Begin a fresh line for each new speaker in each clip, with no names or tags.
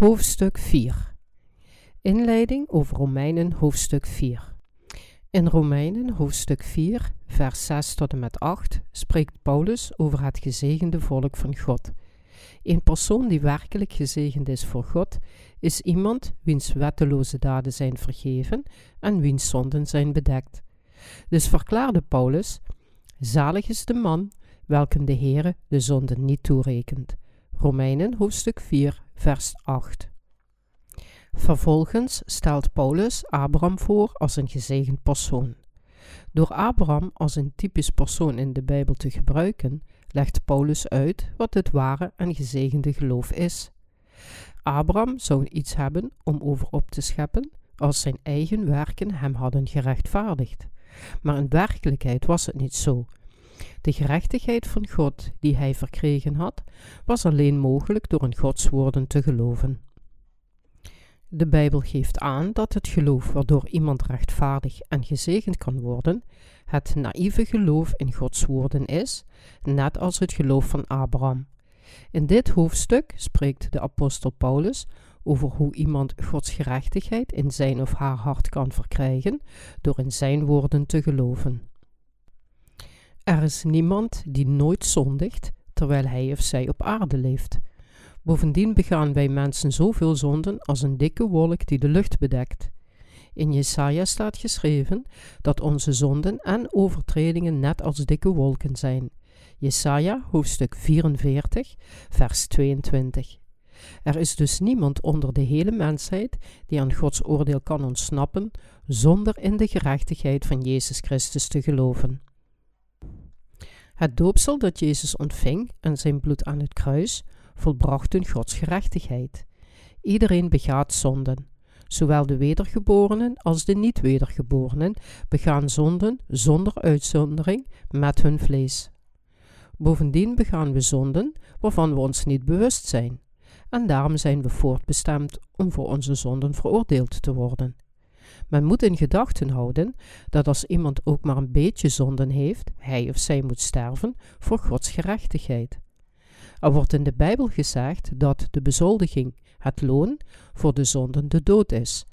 Hoofdstuk 4 Inleiding over Romeinen hoofdstuk 4 In Romeinen hoofdstuk 4, vers 6 tot en met 8 spreekt Paulus over het gezegende volk van God. Een persoon die werkelijk gezegend is voor God, is iemand wiens wetteloze daden zijn vergeven en wiens zonden zijn bedekt. Dus verklaarde Paulus: Zalig is de man welken de Heere de zonden niet toerekent. Romeinen hoofdstuk 4, vers 8. Vervolgens stelt Paulus Abraham voor als een gezegend persoon. Door Abraham als een typisch persoon in de Bijbel te gebruiken, legt Paulus uit wat het ware en gezegende geloof is. Abraham zou iets hebben om over op te scheppen als zijn eigen werken hem hadden gerechtvaardigd. Maar in werkelijkheid was het niet zo. De gerechtigheid van God die hij verkregen had, was alleen mogelijk door in Gods woorden te geloven. De Bijbel geeft aan dat het geloof waardoor iemand rechtvaardig en gezegend kan worden, het naïeve geloof in Gods woorden is, net als het geloof van Abraham. In dit hoofdstuk spreekt de apostel Paulus over hoe iemand Gods gerechtigheid in zijn of haar hart kan verkrijgen door in zijn woorden te geloven. Er is niemand die nooit zondigt terwijl hij of zij op aarde leeft. Bovendien begaan wij mensen zoveel zonden als een dikke wolk die de lucht bedekt. In Jesaja staat geschreven dat onze zonden en overtredingen net als dikke wolken zijn. Jesaja hoofdstuk 44, vers 22. Er is dus niemand onder de hele mensheid die aan Gods oordeel kan ontsnappen zonder in de gerechtigheid van Jezus Christus te geloven. Het doopsel dat Jezus ontving en zijn bloed aan het kruis volbrachten Gods gerechtigheid. Iedereen begaat zonden. Zowel de wedergeborenen als de niet-wedergeborenen begaan zonden zonder uitzondering met hun vlees. Bovendien begaan we zonden waarvan we ons niet bewust zijn, en daarom zijn we voortbestemd om voor onze zonden veroordeeld te worden. Men moet in gedachten houden dat als iemand ook maar een beetje zonden heeft, hij of zij moet sterven voor Gods gerechtigheid. Er wordt in de Bijbel gezegd dat de bezoldiging, het loon, voor de zonden de dood is.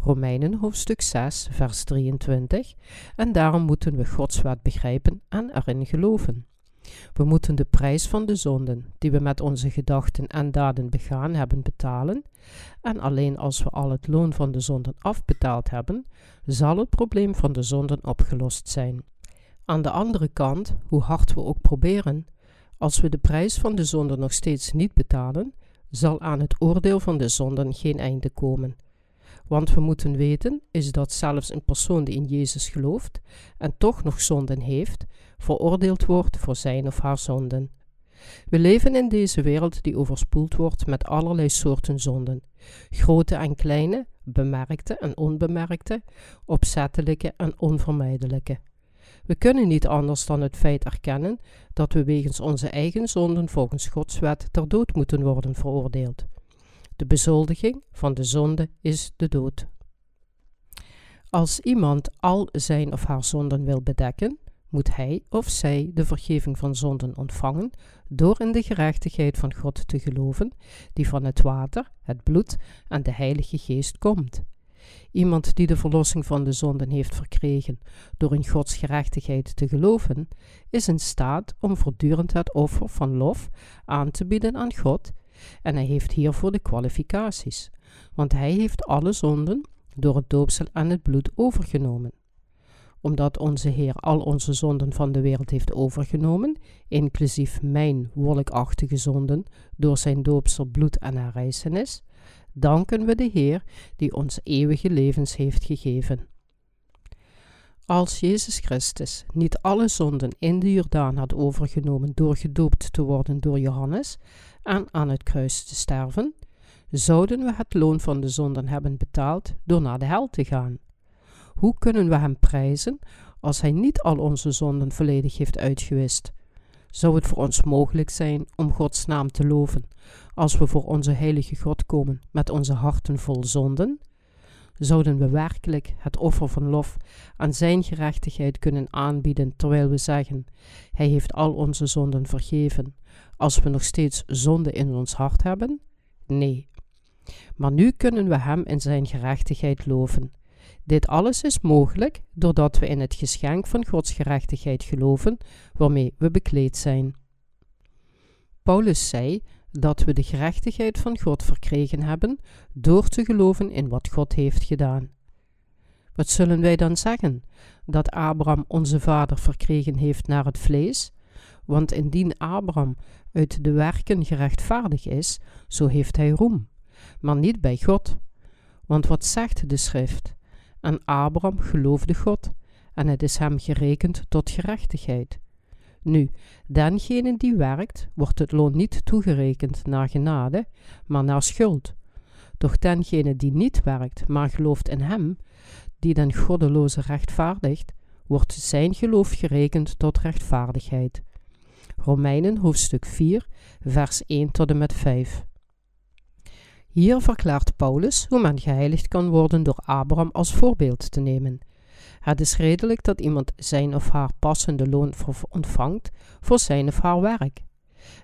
Romeinen hoofdstuk 6, vers 23, en daarom moeten we Gods wet begrijpen en erin geloven. We moeten de prijs van de zonden die we met onze gedachten en daden begaan hebben betalen, en alleen als we al het loon van de zonden afbetaald hebben, zal het probleem van de zonden opgelost zijn. Aan de andere kant, hoe hard we ook proberen, als we de prijs van de zonde nog steeds niet betalen, zal aan het oordeel van de zonden geen einde komen. Want we moeten weten, is dat zelfs een persoon die in Jezus gelooft en toch nog zonden heeft, veroordeeld wordt voor zijn of haar zonden. We leven in deze wereld die overspoeld wordt met allerlei soorten zonden, grote en kleine, bemerkte en onbemerkte, opzettelijke en onvermijdelijke. We kunnen niet anders dan het feit erkennen dat we wegens onze eigen zonden volgens Gods wet ter dood moeten worden veroordeeld. De bezoldiging van de zonde is de dood. Als iemand al zijn of haar zonden wil bedekken, moet hij of zij de vergeving van zonden ontvangen door in de gerechtigheid van God te geloven, die van het water, het bloed en de Heilige Geest komt. Iemand die de verlossing van de zonden heeft verkregen door in Gods gerechtigheid te geloven, is in staat om voortdurend het offer van lof aan te bieden aan God en hij heeft hiervoor de kwalificaties, want hij heeft alle zonden door het doopsel en het bloed overgenomen. Omdat onze Heer al onze zonden van de wereld heeft overgenomen, inclusief mijn wolkachtige zonden, door zijn doopsel, bloed en herrijzenis, danken we de Heer die ons eeuwige levens heeft gegeven. Als Jezus Christus niet alle zonden in de Jordaan had overgenomen door gedoopt te worden door Johannes en aan het kruis te sterven, zouden we het loon van de zonden hebben betaald door naar de hel te gaan. Hoe kunnen we Hem prijzen als Hij niet al onze zonden volledig heeft uitgewist? Zou het voor ons mogelijk zijn om Gods naam te loven als we voor onze heilige God komen met onze harten vol zonden? Zouden we werkelijk het offer van lof aan Zijn gerechtigheid kunnen aanbieden terwijl we zeggen: Hij heeft al onze zonden vergeven, als we nog steeds zonde in ons hart hebben? Nee. Maar nu kunnen we Hem in Zijn gerechtigheid loven. Dit alles is mogelijk doordat we in het geschenk van Gods gerechtigheid geloven, waarmee we bekleed zijn. Paulus zei dat we de gerechtigheid van God verkregen hebben door te geloven in wat God heeft gedaan. Wat zullen wij dan zeggen? Dat Abraham onze vader verkregen heeft naar het vlees? Want indien Abraham uit de werken gerechtvaardig is, zo heeft hij roem, maar niet bij God. Want wat zegt de schrift? En Abraham geloofde God, en het is hem gerekend tot gerechtigheid. Nu, dengene die werkt, wordt het loon niet toegerekend naar genade, maar naar schuld. Doch dengene die niet werkt, maar gelooft in hem, die den goddeloze rechtvaardigt, wordt zijn geloof gerekend tot rechtvaardigheid. Romeinen hoofdstuk 4, vers 1 tot en met 5. Hier verklaart Paulus hoe men geheiligd kan worden door Abraham als voorbeeld te nemen. Het is redelijk dat iemand zijn of haar passende loon ontvangt voor zijn of haar werk.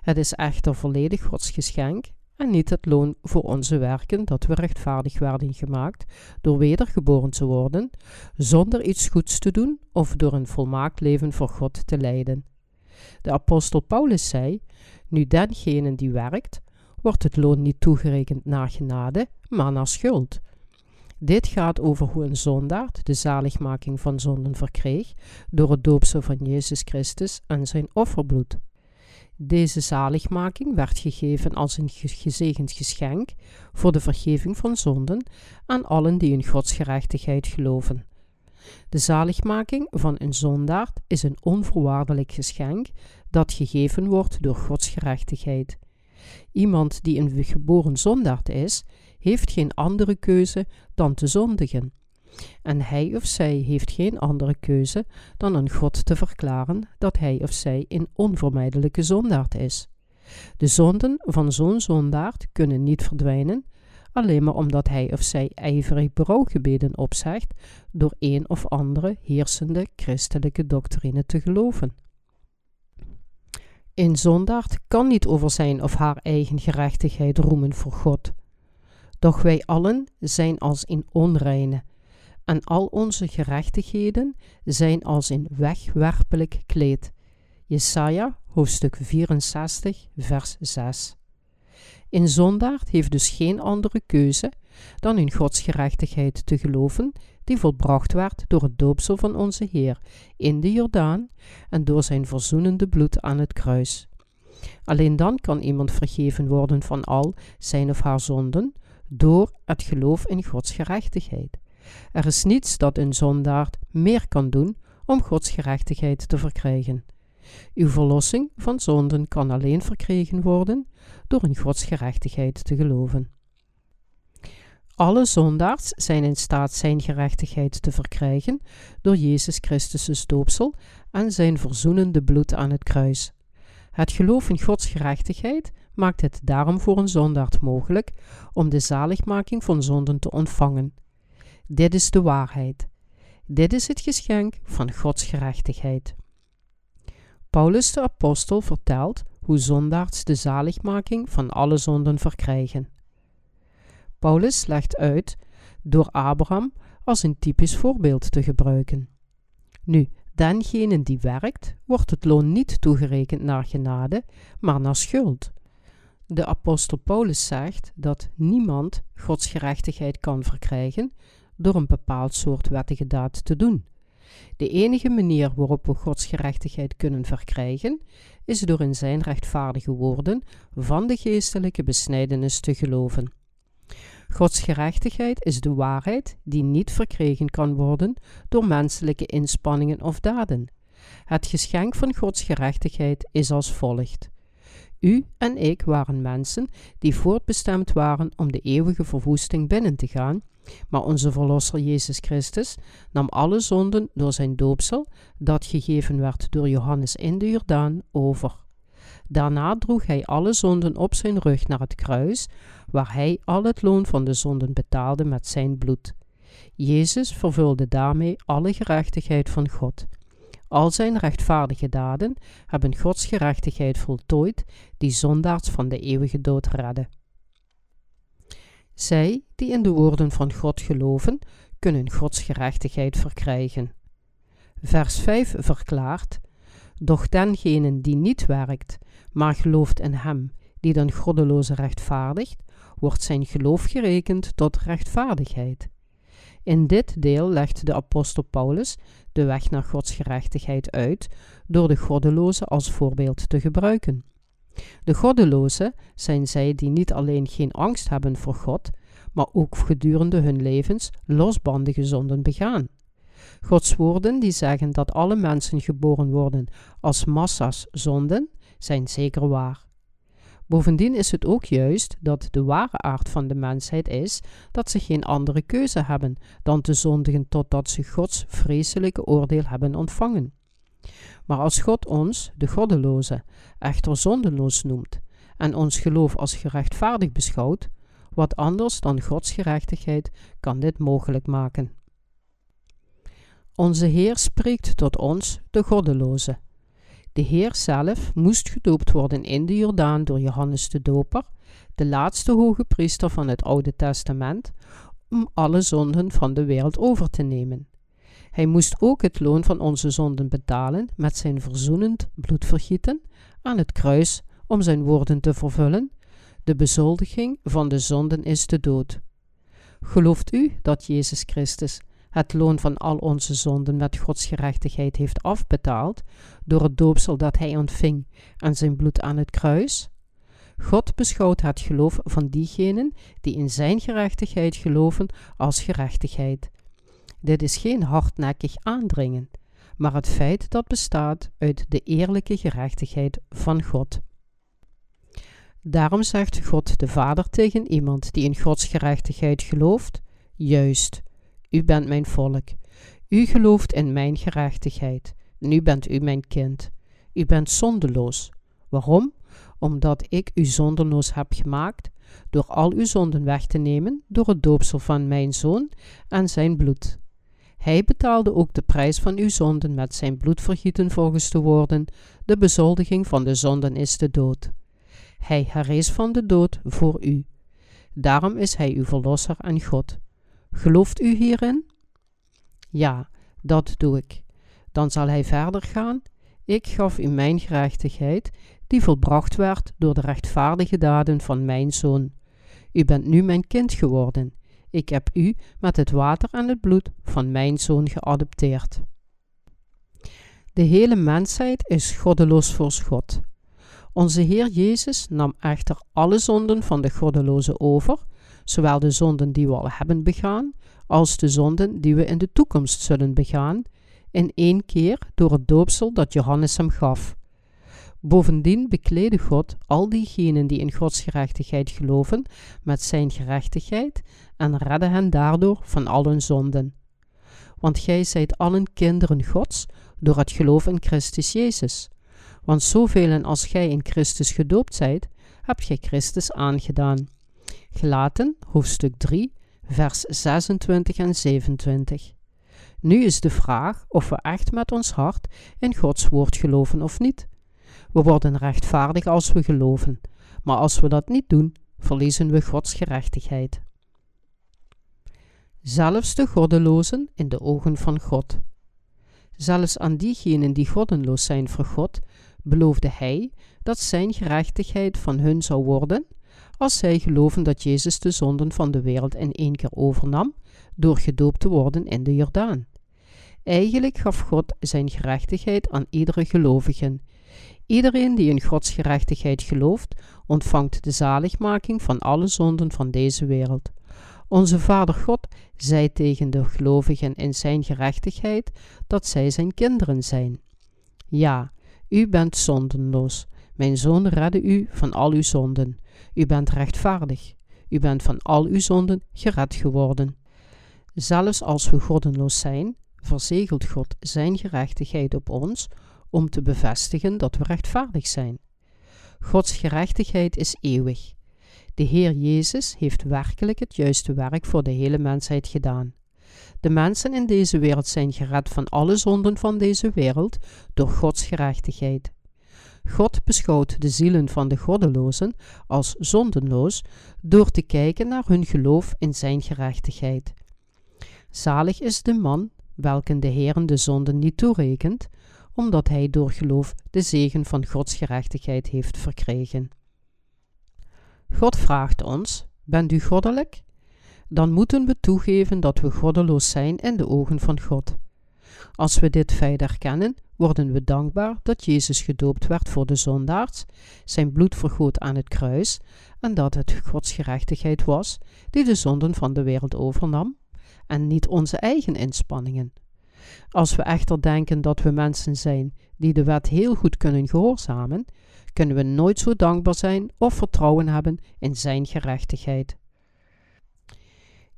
Het is echter volledig Gods geschenk en niet het loon voor onze werken dat we rechtvaardig werden gemaakt door wedergeboren te worden, zonder iets goeds te doen of door een volmaakt leven voor God te leiden. De apostel Paulus zei: Nu dengene die werkt, wordt het loon niet toegerekend naar genade, maar naar schuld. Dit gaat over hoe een zondaard de zaligmaking van zonden verkreeg door het doopsel van Jezus Christus en zijn offerbloed. Deze zaligmaking werd gegeven als een gezegend geschenk voor de vergeving van zonden aan allen die in Gods gerechtigheid geloven. De zaligmaking van een zondaard is een onvoorwaardelijk geschenk dat gegeven wordt door Gods gerechtigheid. Iemand die een geboren zondaard is, heeft geen andere keuze dan te zondigen. En hij of zij heeft geen andere keuze dan aan God te verklaren dat hij of zij een onvermijdelijke zondaard is. De zonden van zo'n zondaard kunnen niet verdwijnen, alleen maar omdat hij of zij ijverig berouwgebeden opzegt door een of andere heersende christelijke doctrine te geloven. Een zondaard kan niet over zijn of haar eigen gerechtigheid roemen voor God. Doch wij allen zijn als in onreine, en al onze gerechtigheden zijn als in wegwerpelijk kleed. Jesaja, hoofdstuk 64, vers 6. Een zondaard heeft dus geen andere keuze dan in Gods gerechtigheid te geloven, die volbracht werd door het doopsel van onze Heer in de Jordaan en door zijn verzoenende bloed aan het kruis. Alleen dan kan iemand vergeven worden van al zijn of haar zonden, door het geloof in Gods gerechtigheid. Er is niets dat een zondaard meer kan doen om Gods gerechtigheid te verkrijgen. Uw verlossing van zonden kan alleen verkregen worden door in Gods gerechtigheid te geloven. Alle zondaars zijn in staat zijn gerechtigheid te verkrijgen door Jezus Christus' doopsel en zijn verzoenende bloed aan het kruis. Het geloof in Gods gerechtigheid maakt het daarom voor een zondaard mogelijk om de zaligmaking van zonden te ontvangen. Dit is de waarheid. Dit is het geschenk van Gods gerechtigheid. Paulus de apostel vertelt hoe zondaards de zaligmaking van alle zonden verkrijgen. Paulus legt uit door Abraham als een typisch voorbeeld te gebruiken. Nu, dengene die werkt, wordt het loon niet toegerekend naar genade, maar naar schuld. De apostel Paulus zegt dat niemand Gods gerechtigheid kan verkrijgen door een bepaald soort wettige daad te doen. De enige manier waarop we Gods gerechtigheid kunnen verkrijgen, is door in zijn rechtvaardige woorden van de geestelijke besnijdenis te geloven. Gods gerechtigheid is de waarheid die niet verkregen kan worden door menselijke inspanningen of daden. Het geschenk van Gods gerechtigheid is als volgt. U en ik waren mensen die voortbestemd waren om de eeuwige verwoesting binnen te gaan, maar onze Verlosser Jezus Christus nam alle zonden door zijn doopsel, dat gegeven werd door Johannes in de Jordaan, over. Daarna droeg hij alle zonden op zijn rug naar het kruis, waar hij al het loon van de zonden betaalde met zijn bloed. Jezus vervulde daarmee alle gerechtigheid van God. Al zijn rechtvaardige daden hebben Gods gerechtigheid voltooid, die zondaars van de eeuwige dood redden. Zij die in de woorden van God geloven, kunnen Gods gerechtigheid verkrijgen. Vers 5 verklaart: Doch dengene die niet werkt, maar gelooft in Hem, die dan goddeloze rechtvaardigt, wordt zijn geloof gerekend tot rechtvaardigheid. In dit deel legt de apostel Paulus de weg naar Gods gerechtigheid uit door de goddelozen als voorbeeld te gebruiken. De goddelozen zijn zij die niet alleen geen angst hebben voor God, maar ook gedurende hun levens losbandige zonden begaan. Gods woorden die zeggen dat alle mensen geboren worden als massa's zonden, zijn zeker waar. Bovendien is het ook juist dat de ware aard van de mensheid is dat ze geen andere keuze hebben dan te zondigen totdat ze Gods vreselijke oordeel hebben ontvangen. Maar als God ons, de goddeloze, echter zondeloos noemt en ons geloof als gerechtvaardig beschouwt, wat anders dan Gods gerechtigheid kan dit mogelijk maken. Onze Heer spreekt tot ons, de goddeloze. De Heer zelf moest gedoopt worden in de Jordaan door Johannes de Doper, de laatste hoge priester van het Oude Testament, om alle zonden van de wereld over te nemen. Hij moest ook het loon van onze zonden betalen met zijn verzoenend bloedvergieten aan het kruis om zijn woorden te vervullen. De bezoldiging van de zonden is de dood. Gelooft u dat Jezus Christus het loon van al onze zonden met Gods gerechtigheid heeft afbetaald door het doopsel dat hij ontving en zijn bloed aan het kruis? God beschouwt het geloof van diegenen die in zijn gerechtigheid geloven als gerechtigheid. Dit is geen hardnekkig aandringen, maar het feit dat bestaat uit de eerlijke gerechtigheid van God. Daarom zegt God de Vader tegen iemand die in Gods gerechtigheid gelooft: Juist, u bent mijn volk. U gelooft in mijn gerechtigheid. Nu bent u mijn kind. U bent zondeloos. Waarom? Omdat ik u zondeloos heb gemaakt door al uw zonden weg te nemen door het doopsel van mijn zoon en zijn bloed. Hij betaalde ook de prijs van uw zonden met zijn bloed vergieten volgens de woorden: De bezoldiging van de zonden is de dood. Hij herrees van de dood voor u. Daarom is hij uw verlosser en God. Gelooft u hierin? Ja, dat doe ik. Dan zal hij verder gaan. Ik gaf u mijn gerechtigheid, die volbracht werd door de rechtvaardige daden van mijn zoon. U bent nu mijn kind geworden. Ik heb u met het water en het bloed van mijn zoon geadopteerd. De hele mensheid is goddeloos voor God. Onze Heer Jezus nam echter alle zonden van de goddelozen over, zowel de zonden die we al hebben begaan, als de zonden die we in de toekomst zullen begaan, in één keer door het doopsel dat Johannes hem gaf. Bovendien bekleedde God al diegenen die in Gods gerechtigheid geloven met zijn gerechtigheid en redde hen daardoor van al hun zonden. Want gij zijt allen kinderen Gods door het geloof in Christus Jezus. Want zoveel als gij in Christus gedoopt zijt, hebt gij Christus aangedaan. Gelaten, hoofdstuk 3, vers 26 en 27. Nu is de vraag of we echt met ons hart in Gods woord geloven of niet. We worden rechtvaardig als we geloven, maar als we dat niet doen, verliezen we Gods gerechtigheid. Zelfs de goddelozen in de ogen van God. Zelfs aan diegenen die goddeloos zijn voor God, beloofde Hij dat Zijn gerechtigheid van hun zou worden als zij geloven dat Jezus de zonden van de wereld in één keer overnam door gedoopt te worden in de Jordaan. Eigenlijk gaf God zijn gerechtigheid aan iedere gelovige. Iedereen die in Gods gerechtigheid gelooft, ontvangt de zaligmaking van alle zonden van deze wereld. Onze Vader God zei tegen de gelovigen in zijn gerechtigheid dat zij zijn kinderen zijn. Ja, u bent zondenloos. Mijn zoon redde u van al uw zonden. U bent rechtvaardig. U bent van al uw zonden gered geworden. Zelfs als we goddeloos zijn, verzegelt God zijn gerechtigheid op ons om te bevestigen dat we rechtvaardig zijn. Gods gerechtigheid is eeuwig. De Heer Jezus heeft werkelijk het juiste werk voor de hele mensheid gedaan. De mensen in deze wereld zijn gered van alle zonden van deze wereld door Gods gerechtigheid. God beschouwt de zielen van de goddelozen als zondenloos door te kijken naar hun geloof in zijn gerechtigheid. Zalig is de man, welken de Heeren de zonden niet toerekent, omdat hij door geloof de zegen van Gods gerechtigheid heeft verkregen. God vraagt ons: Bent u goddelijk? Dan moeten we toegeven dat we goddeloos zijn in de ogen van God. Als we dit feit erkennen, worden we dankbaar dat Jezus gedoopt werd voor de zondaars, zijn bloed vergoot aan het kruis en dat het Gods gerechtigheid was die de zonden van de wereld overnam en niet onze eigen inspanningen. Als we echter denken dat we mensen zijn die de wet heel goed kunnen gehoorzamen, kunnen we nooit zo dankbaar zijn of vertrouwen hebben in Zijn gerechtigheid.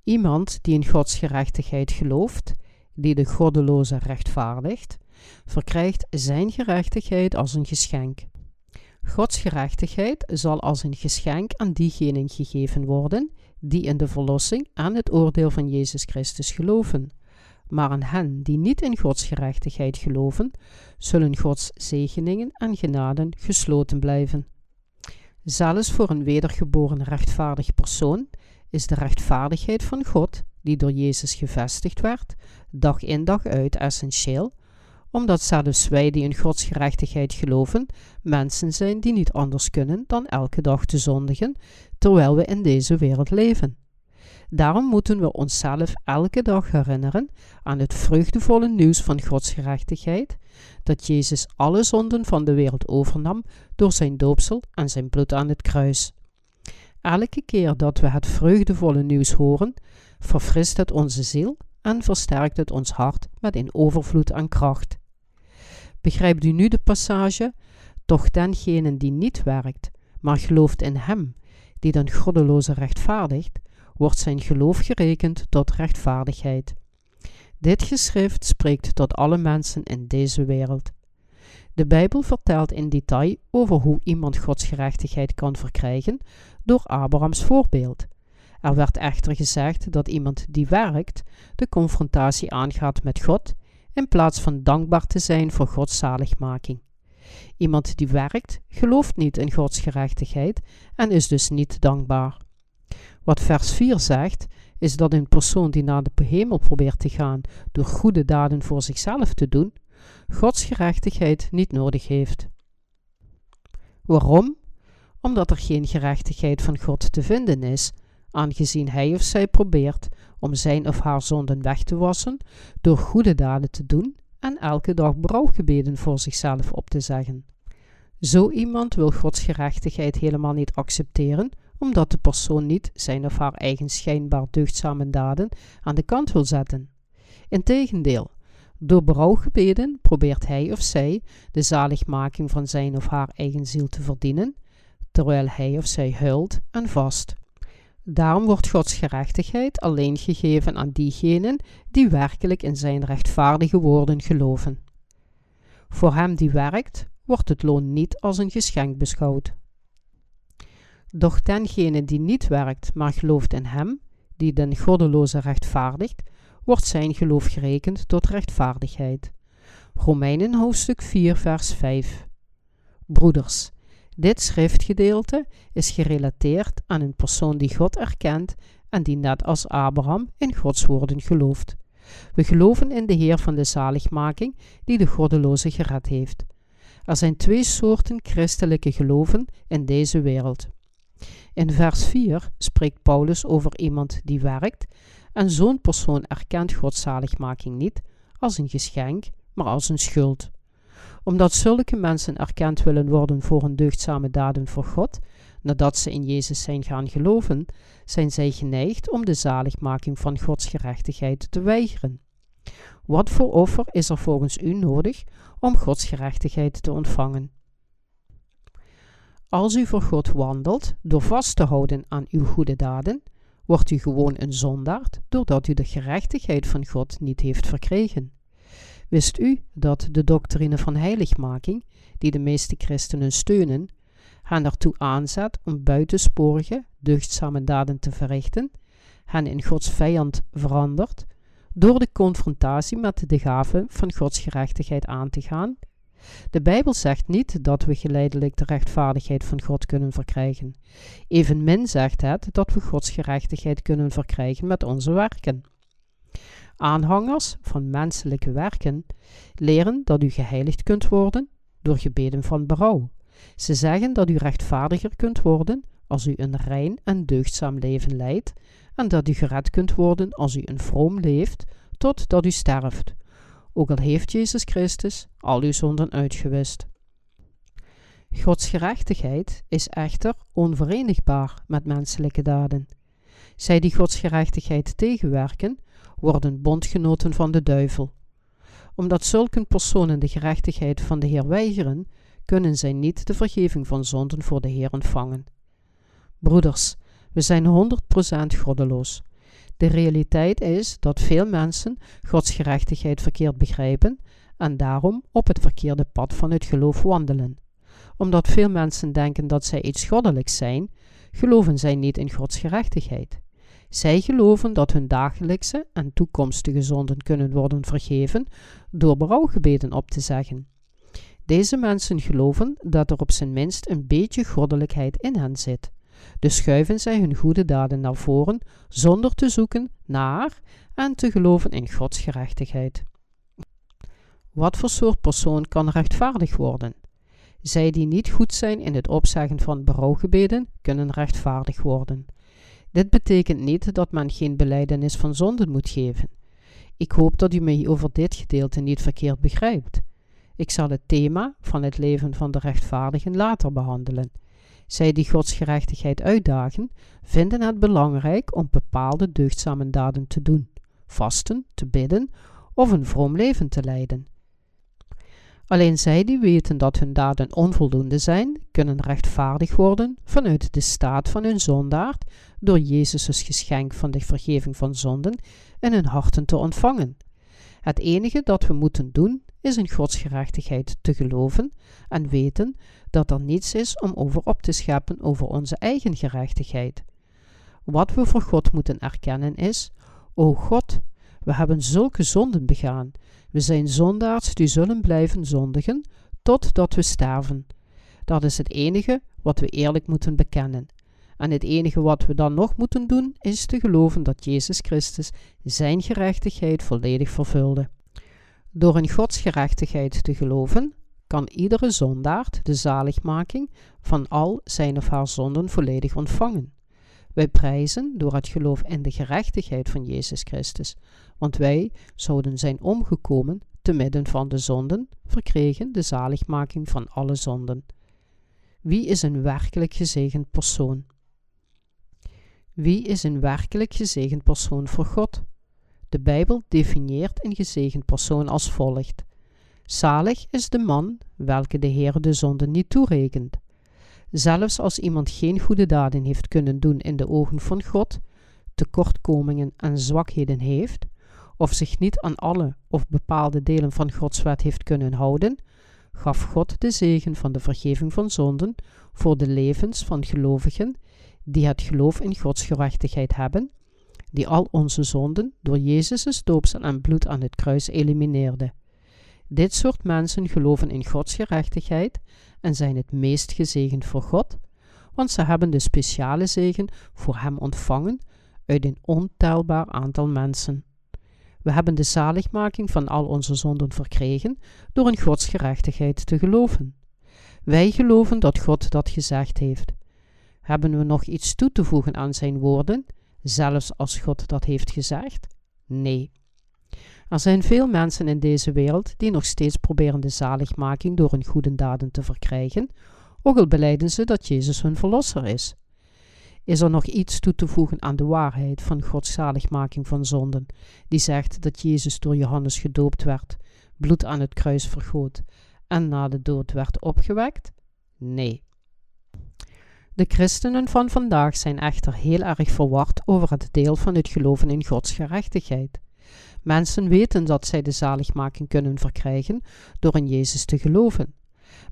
Iemand die in Gods gerechtigheid gelooft, die de goddeloze rechtvaardigt, verkrijgt Zijn gerechtigheid als een geschenk. Gods gerechtigheid zal als een geschenk aan diegenen gegeven worden die in de verlossing aan het oordeel van Jezus Christus geloven. Maar aan hen die niet in Gods gerechtigheid geloven, zullen Gods zegeningen en genaden gesloten blijven. Zelfs voor een wedergeboren rechtvaardig persoon is de rechtvaardigheid van God, die door Jezus gevestigd werd, dag in dag uit essentieel, omdat zelfs wij die in Gods gerechtigheid geloven, mensen zijn die niet anders kunnen dan elke dag te zondigen, terwijl we in deze wereld leven. Daarom moeten we onszelf elke dag herinneren aan het vreugdevolle nieuws van Gods gerechtigheid, dat Jezus alle zonden van de wereld overnam door zijn doopsel en zijn bloed aan het kruis. Elke keer dat we het vreugdevolle nieuws horen, verfrist het onze ziel en versterkt het ons hart met een overvloed aan kracht. Begrijpt u nu de passage? Toch dengene die niet werkt, maar gelooft in Hem, die den goddeloze rechtvaardigt, wordt zijn geloof gerekend tot rechtvaardigheid. Dit geschrift spreekt tot alle mensen in deze wereld. De Bijbel vertelt in detail over hoe iemand Gods gerechtigheid kan verkrijgen door Abrahams voorbeeld. Er werd echter gezegd dat iemand die werkt de confrontatie aangaat met God in plaats van dankbaar te zijn voor Gods zaligmaking. Iemand die werkt gelooft niet in Gods gerechtigheid en is dus niet dankbaar. Wat vers 4 zegt, is dat een persoon die naar de hemel probeert te gaan door goede daden voor zichzelf te doen, Gods gerechtigheid niet nodig heeft. Waarom? Omdat er geen gerechtigheid van God te vinden is, aangezien hij of zij probeert om zijn of haar zonden weg te wassen door goede daden te doen en elke dag brouwgebeden voor zichzelf op te zeggen. Zo iemand wil Gods gerechtigheid helemaal niet accepteren, omdat de persoon niet zijn of haar eigen schijnbaar deugdzame daden aan de kant wil zetten. Integendeel, door berouwgebeden probeert hij of zij de zaligmaking van zijn of haar eigen ziel te verdienen, terwijl hij of zij huilt en vast. Daarom wordt Gods gerechtigheid alleen gegeven aan diegenen die werkelijk in zijn rechtvaardige woorden geloven. Voor hem die werkt, wordt het loon niet als een geschenk beschouwd. Doch dengene die niet werkt, maar gelooft in hem, die den goddeloze rechtvaardigt, wordt zijn geloof gerekend tot rechtvaardigheid. Romeinen hoofdstuk 4 vers 5 Broeders, dit schriftgedeelte is gerelateerd aan een persoon die God erkent en die net als Abraham in Gods woorden gelooft. We geloven in de Heer van de zaligmaking die de goddeloze gered heeft. Er zijn twee soorten christelijke geloven in deze wereld. In vers 4 spreekt Paulus over iemand die werkt en zo'n persoon erkent Gods zaligmaking niet als een geschenk, maar als een schuld omdat zulke mensen erkend willen worden voor hun deugdzame daden voor God, nadat ze in Jezus zijn gaan geloven, zijn zij geneigd om de zaligmaking van Gods gerechtigheid te weigeren. Wat voor offer is er volgens u nodig om Gods gerechtigheid te ontvangen? Als u voor God wandelt door vast te houden aan uw goede daden, wordt u gewoon een zondaard doordat u de gerechtigheid van God niet heeft verkregen. Wist u dat de doctrine van heiligmaking, die de meeste christenen steunen, hen ertoe aanzet om buitensporige, deugdzame daden te verrichten, hen in Gods vijand verandert, door de confrontatie met de gave van Gods gerechtigheid aan te gaan? De Bijbel zegt niet dat we geleidelijk de rechtvaardigheid van God kunnen verkrijgen. Evenmin zegt het dat we Gods gerechtigheid kunnen verkrijgen met onze werken. Aanhangers van menselijke werken leren dat u geheiligd kunt worden door gebeden van berouw. Ze zeggen dat u rechtvaardiger kunt worden als u een rein en deugdzaam leven leidt en dat u gered kunt worden als u een vroom leeft totdat u sterft, ook al heeft Jezus Christus al uw zonden uitgewist. Gods gerechtigheid is echter onverenigbaar met menselijke daden. Zij die Gods gerechtigheid tegenwerken, worden bondgenoten van de duivel. Omdat zulke personen de gerechtigheid van de Heer weigeren, kunnen zij niet de vergeving van zonden voor de Heer ontvangen. Broeders, we zijn 100% goddeloos. De realiteit is dat veel mensen Gods gerechtigheid verkeerd begrijpen en daarom op het verkeerde pad van het geloof wandelen. Omdat veel mensen denken dat zij iets goddelijks zijn, geloven zij niet in Gods gerechtigheid. Zij geloven dat hun dagelijkse en toekomstige zonden kunnen worden vergeven door berouwgebeden op te zeggen. Deze mensen geloven dat er op zijn minst een beetje goddelijkheid in hen zit. Dus schuiven zij hun goede daden naar voren zonder te zoeken naar en te geloven in Gods gerechtigheid. Wat voor soort persoon kan rechtvaardig worden? Zij die niet goed zijn in het opzeggen van berouwgebeden, kunnen rechtvaardig worden. Dit betekent niet dat men geen beleidenis van zonden moet geven. Ik hoop dat u mij over dit gedeelte niet verkeerd begrijpt. Ik zal het thema van het leven van de rechtvaardigen later behandelen. Zij die Gods gerechtigheid uitdagen, vinden het belangrijk om bepaalde deugdzame daden te doen, vasten, te bidden of een vroom leven te leiden. Alleen zij die weten dat hun daden onvoldoende zijn, kunnen rechtvaardig worden vanuit de staat van hun zondaard door Jezus' geschenk van de vergeving van zonden in hun harten te ontvangen. Het enige dat we moeten doen is in Gods gerechtigheid te geloven en weten dat er niets is om over op te scheppen over onze eigen gerechtigheid. Wat we voor God moeten erkennen is: O God, we hebben zulke zonden begaan. We zijn zondaars die zullen blijven zondigen totdat we sterven. Dat is het enige wat we eerlijk moeten bekennen. En het enige wat we dan nog moeten doen is te geloven dat Jezus Christus zijn gerechtigheid volledig vervulde. Door in Gods gerechtigheid te geloven, kan iedere zondaard de zaligmaking van al zijn of haar zonden volledig ontvangen. Wij prijzen door het geloof in de gerechtigheid van Jezus Christus, want wij zouden zijn omgekomen te midden van de zonden, verkregen de zaligmaking van alle zonden. Wie is een werkelijk gezegend persoon? Wie is een werkelijk gezegend persoon voor God? De Bijbel definieert een gezegend persoon als volgt: Zalig is de man welke de Heer de zonde niet toerekent. Zelfs als iemand geen goede daden heeft kunnen doen in de ogen van God, tekortkomingen en zwakheden heeft, of zich niet aan alle of bepaalde delen van Gods wet heeft kunnen houden, gaf God de zegen van de vergeving van zonden voor de levens van gelovigen die het geloof in Gods gerechtigheid hebben die al onze zonden door Jezus' doopsel en bloed aan het kruis elimineerde. Dit soort mensen geloven in Gods gerechtigheid en zijn het meest gezegend voor God, want ze hebben de speciale zegen voor Hem ontvangen uit een ontelbaar aantal mensen. We hebben de zaligmaking van al onze zonden verkregen door in Gods gerechtigheid te geloven. Wij geloven dat God dat gezegd heeft. Hebben we nog iets toe te voegen aan zijn woorden? zelfs als God dat heeft gezegd? Nee. Er zijn veel mensen in deze wereld die nog steeds proberen de zaligmaking door hun goede daden te verkrijgen, ook al beleiden ze dat Jezus hun verlosser is. Is er nog iets toe te voegen aan de waarheid van Gods zaligmaking van zonden, die zegt dat Jezus door Johannes gedoopt werd, bloed aan het kruis vergoot en na de dood werd opgewekt? Nee. De christenen van vandaag zijn echter heel erg verward over het deel van het geloven in Gods gerechtigheid. Mensen weten dat zij de zaligmaking kunnen verkrijgen door in Jezus te geloven.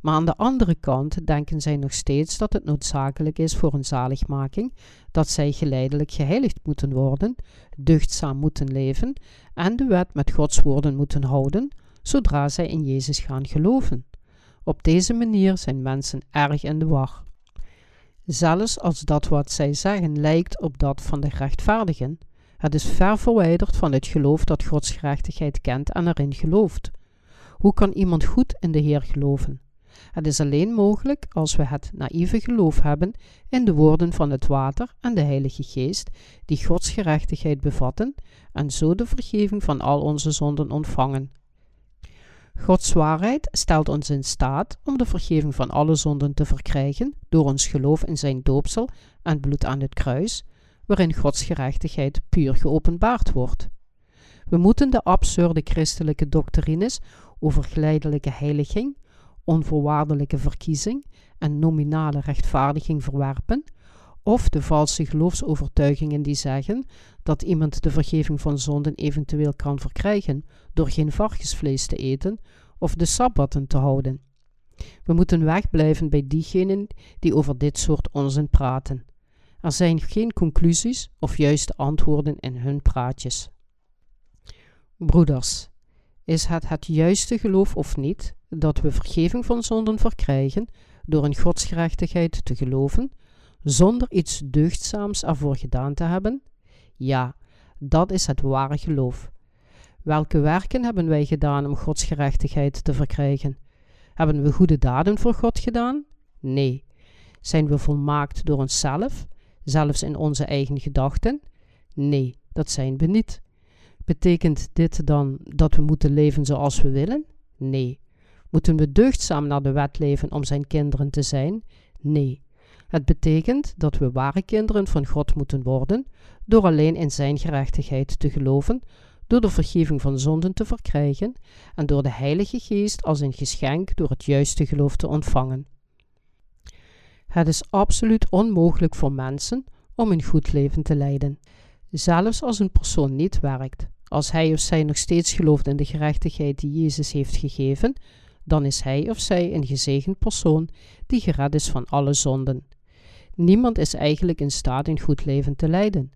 Maar aan de andere kant denken zij nog steeds dat het noodzakelijk is voor een zaligmaking dat zij geleidelijk geheiligd moeten worden, deugdzaam moeten leven en de wet met Gods woorden moeten houden, zodra zij in Jezus gaan geloven. Op deze manier zijn mensen erg in de war. Zelfs als dat wat zij zeggen lijkt op dat van de rechtvaardigen, het is ver verwijderd van het geloof dat Gods gerechtigheid kent en erin gelooft. Hoe kan iemand goed in de Heer geloven? Het is alleen mogelijk als we het naïeve geloof hebben in de woorden van het water en de Heilige Geest, die Gods gerechtigheid bevatten, en zo de vergeving van al onze zonden ontvangen. Gods waarheid stelt ons in staat om de vergeving van alle zonden te verkrijgen door ons geloof in zijn doopsel en bloed aan het kruis, waarin Gods gerechtigheid puur geopenbaard wordt. We moeten de absurde christelijke doctrines over glijdelijke heiliging, onvoorwaardelijke verkiezing en nominale rechtvaardiging verwerpen, of de valse geloofsovertuigingen die zeggen dat iemand de vergeving van zonden eventueel kan verkrijgen door geen varkensvlees te eten of de sabbatten te houden. We moeten wegblijven bij diegenen die over dit soort onzin praten. Er zijn geen conclusies of juiste antwoorden in hun praatjes. Broeders, is het het juiste geloof of niet dat we vergeving van zonden verkrijgen door in godsgerechtigheid te geloven, zonder iets deugdzaams ervoor gedaan te hebben? Ja, dat is het ware geloof. Welke werken hebben wij gedaan om Gods gerechtigheid te verkrijgen? Hebben we goede daden voor God gedaan? Nee. Zijn we volmaakt door onszelf, zelfs in onze eigen gedachten? Nee, dat zijn we niet. Betekent dit dan dat we moeten leven zoals we willen? Nee. Moeten we deugdzaam naar de wet leven om zijn kinderen te zijn? Nee. Het betekent dat we ware kinderen van God moeten worden door alleen in zijn gerechtigheid te geloven, door de vergeving van zonden te verkrijgen en door de Heilige Geest als een geschenk door het juiste geloof te ontvangen. Het is absoluut onmogelijk voor mensen om een goed leven te leiden, zelfs als een persoon niet werkt. Als hij of zij nog steeds gelooft in de gerechtigheid die Jezus heeft gegeven, dan is hij of zij een gezegend persoon die gered is van alle zonden. Niemand is eigenlijk in staat een goed leven te leiden.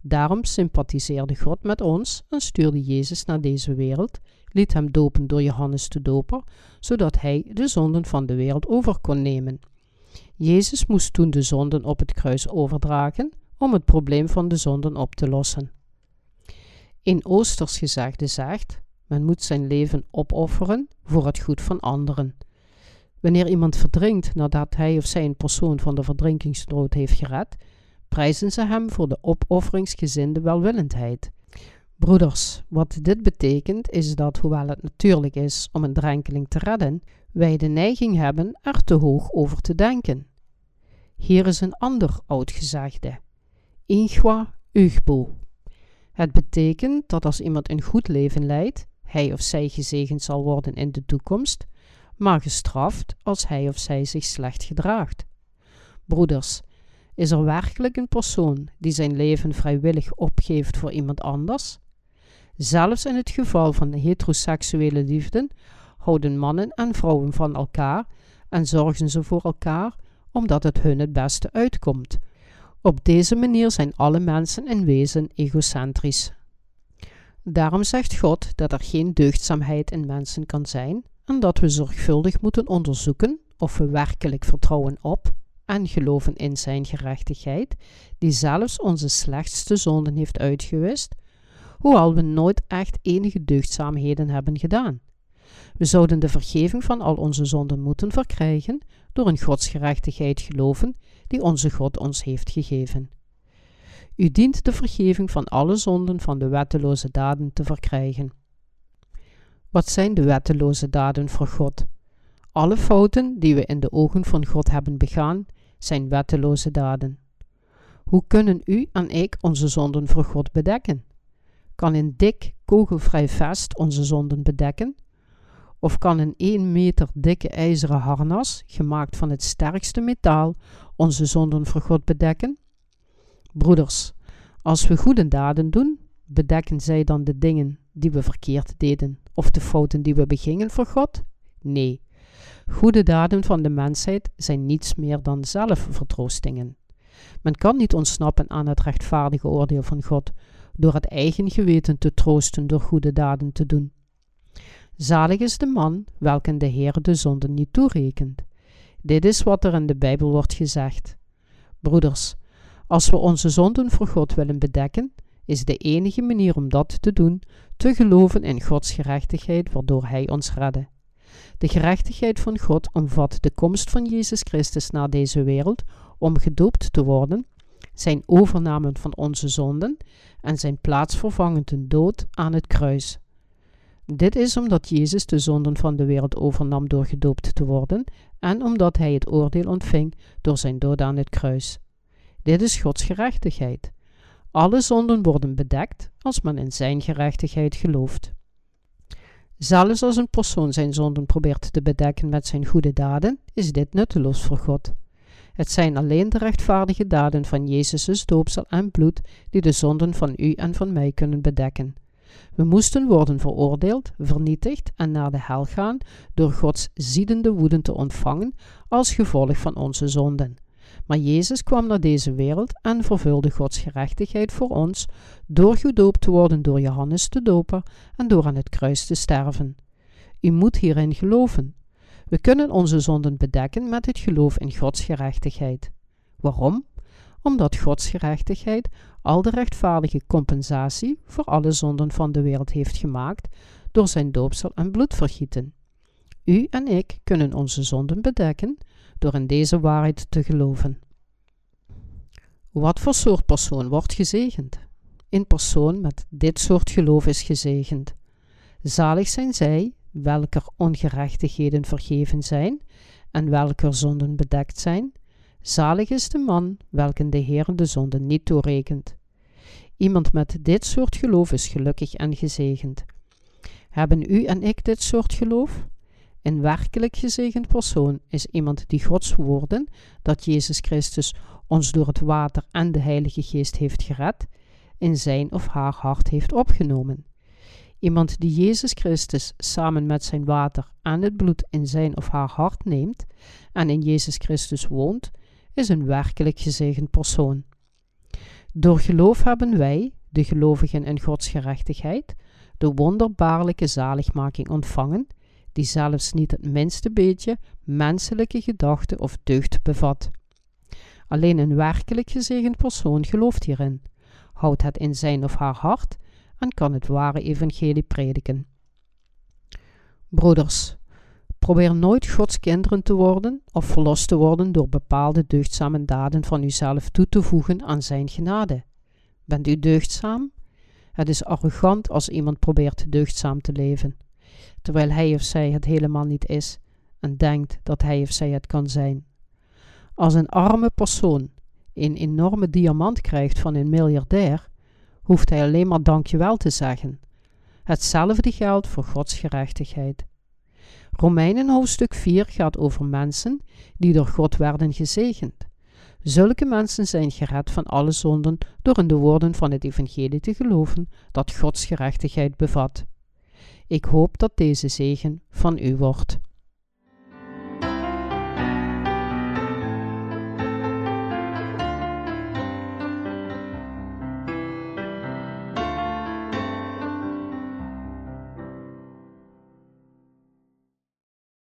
Daarom sympathiseerde God met ons en stuurde Jezus naar deze wereld, liet hem dopen door Johannes de Doper, zodat hij de zonden van de wereld over kon nemen. Jezus moest toen de zonden op het kruis overdragen om het probleem van de zonden op te lossen. In Oosters gezegde zegt: men moet zijn leven opofferen voor het goed van anderen. Wanneer iemand verdrinkt nadat hij of zij een persoon van de verdrinkingsdood heeft gered, prijzen ze hem voor de opofferingsgezinde welwillendheid. Broeders, wat dit betekent is dat, hoewel het natuurlijk is om een drenkeling te redden, wij de neiging hebben er te hoog over te denken. Hier is een ander oud gezegde: Ingwa ugbo. Het betekent dat als iemand een goed leven leidt, hij of zij gezegend zal worden in de toekomst, maar gestraft als hij of zij zich slecht gedraagt. Broeders, is er werkelijk een persoon die zijn leven vrijwillig opgeeft voor iemand anders? Zelfs in het geval van heteroseksuele liefden houden mannen en vrouwen van elkaar en zorgen ze voor elkaar omdat het hun het beste uitkomt. Op deze manier zijn alle mensen in wezen egocentrisch. Daarom zegt God dat er geen deugdzaamheid in mensen kan zijn en dat we zorgvuldig moeten onderzoeken of we werkelijk vertrouwen op en geloven in Zijn gerechtigheid, die zelfs onze slechtste zonden heeft uitgewist, hoewel we nooit echt enige deugdzaamheden hebben gedaan. We zouden de vergeving van al onze zonden moeten verkrijgen door in Gods gerechtigheid geloven die onze God ons heeft gegeven. U dient de vergeving van alle zonden van de wetteloze daden te verkrijgen. Wat zijn de wetteloze daden voor God? Alle fouten die we in de ogen van God hebben begaan, zijn wetteloze daden. Hoe kunnen u en ik onze zonden voor God bedekken? Kan een dik, kogelvrij vest onze zonden bedekken? Of kan een 1 meter dikke ijzeren harnas, gemaakt van het sterkste metaal, onze zonden voor God bedekken? Broeders, als we goede daden doen, bedekken zij dan de dingen die we verkeerd deden of de fouten die we begingen voor God? Nee. Goede daden van de mensheid zijn niets meer dan zelfvertroostingen. Men kan niet ontsnappen aan het rechtvaardige oordeel van God door het eigen geweten te troosten door goede daden te doen. Zalig is de man welke de Heer de zonde niet toerekent. Dit is wat er in de Bijbel wordt gezegd. Broeders, als we onze zonden voor God willen bedekken, is de enige manier om dat te doen te geloven in Gods gerechtigheid, waardoor Hij ons redde. De gerechtigheid van God omvat de komst van Jezus Christus naar deze wereld om gedoopt te worden, zijn overname van onze zonden en zijn plaatsvervangende dood aan het kruis. Dit is omdat Jezus de zonden van de wereld overnam door gedoopt te worden en omdat hij het oordeel ontving door zijn dood aan het kruis. Dit is Gods gerechtigheid. Alle zonden worden bedekt als men in zijn gerechtigheid gelooft. Zelfs als een persoon zijn zonden probeert te bedekken met zijn goede daden, is dit nutteloos voor God. Het zijn alleen de rechtvaardige daden van Jezus' doopsel en bloed die de zonden van u en van mij kunnen bedekken. We moesten worden veroordeeld, vernietigd en naar de hel gaan door Gods ziedende woede te ontvangen als gevolg van onze zonden. Maar Jezus kwam naar deze wereld en vervulde Gods gerechtigheid voor ons door gedoopt te worden door Johannes de Doper en door aan het kruis te sterven. U moet hierin geloven. We kunnen onze zonden bedekken met het geloof in Gods gerechtigheid. Waarom? Omdat Gods gerechtigheid al de rechtvaardige compensatie voor alle zonden van de wereld heeft gemaakt door zijn doopsel en bloedvergieten. U en ik kunnen onze zonden bedekken door in deze waarheid te geloven. Wat voor soort persoon wordt gezegend? Een persoon met dit soort geloof is gezegend. Zalig zijn zij, welker ongerechtigheden vergeven zijn en welker zonden bedekt zijn. Zalig is de man, welken de Heer de zonden niet toerekent. Iemand met dit soort geloof is gelukkig en gezegend. Hebben u en ik dit soort geloof? Een werkelijk gezegend persoon is iemand die Gods woorden, dat Jezus Christus ons door het water en de Heilige Geest heeft gered, in zijn of haar hart heeft opgenomen. Iemand die Jezus Christus samen met zijn water en het bloed in zijn of haar hart neemt en in Jezus Christus woont, is een werkelijk gezegend persoon. Door geloof hebben wij, de gelovigen in Gods gerechtigheid, de wonderbaarlijke zaligmaking ontvangen die zelfs niet het minste beetje menselijke gedachte of deugd bevat. Alleen een werkelijk gezegend persoon gelooft hierin, houdt het in zijn of haar hart en kan het ware evangelie prediken. Broeders, probeer nooit Gods kinderen te worden of verlost te worden door bepaalde deugdzame daden van uzelf toe te voegen aan zijn genade. Bent u deugdzaam? Het is arrogant als iemand probeert deugdzaam te leven terwijl hij of zij het helemaal niet is en denkt dat hij of zij het kan zijn. Als een arme persoon een enorme diamant krijgt van een miljardair, hoeft hij alleen maar dankjewel te zeggen. Hetzelfde geldt voor Gods gerechtigheid. Romeinen hoofdstuk 4 gaat over mensen die door God werden gezegend. Zulke mensen zijn gered van alle zonden door in de woorden van het evangelie te geloven dat Gods gerechtigheid bevat. Ik hoop dat deze zegen van u wordt.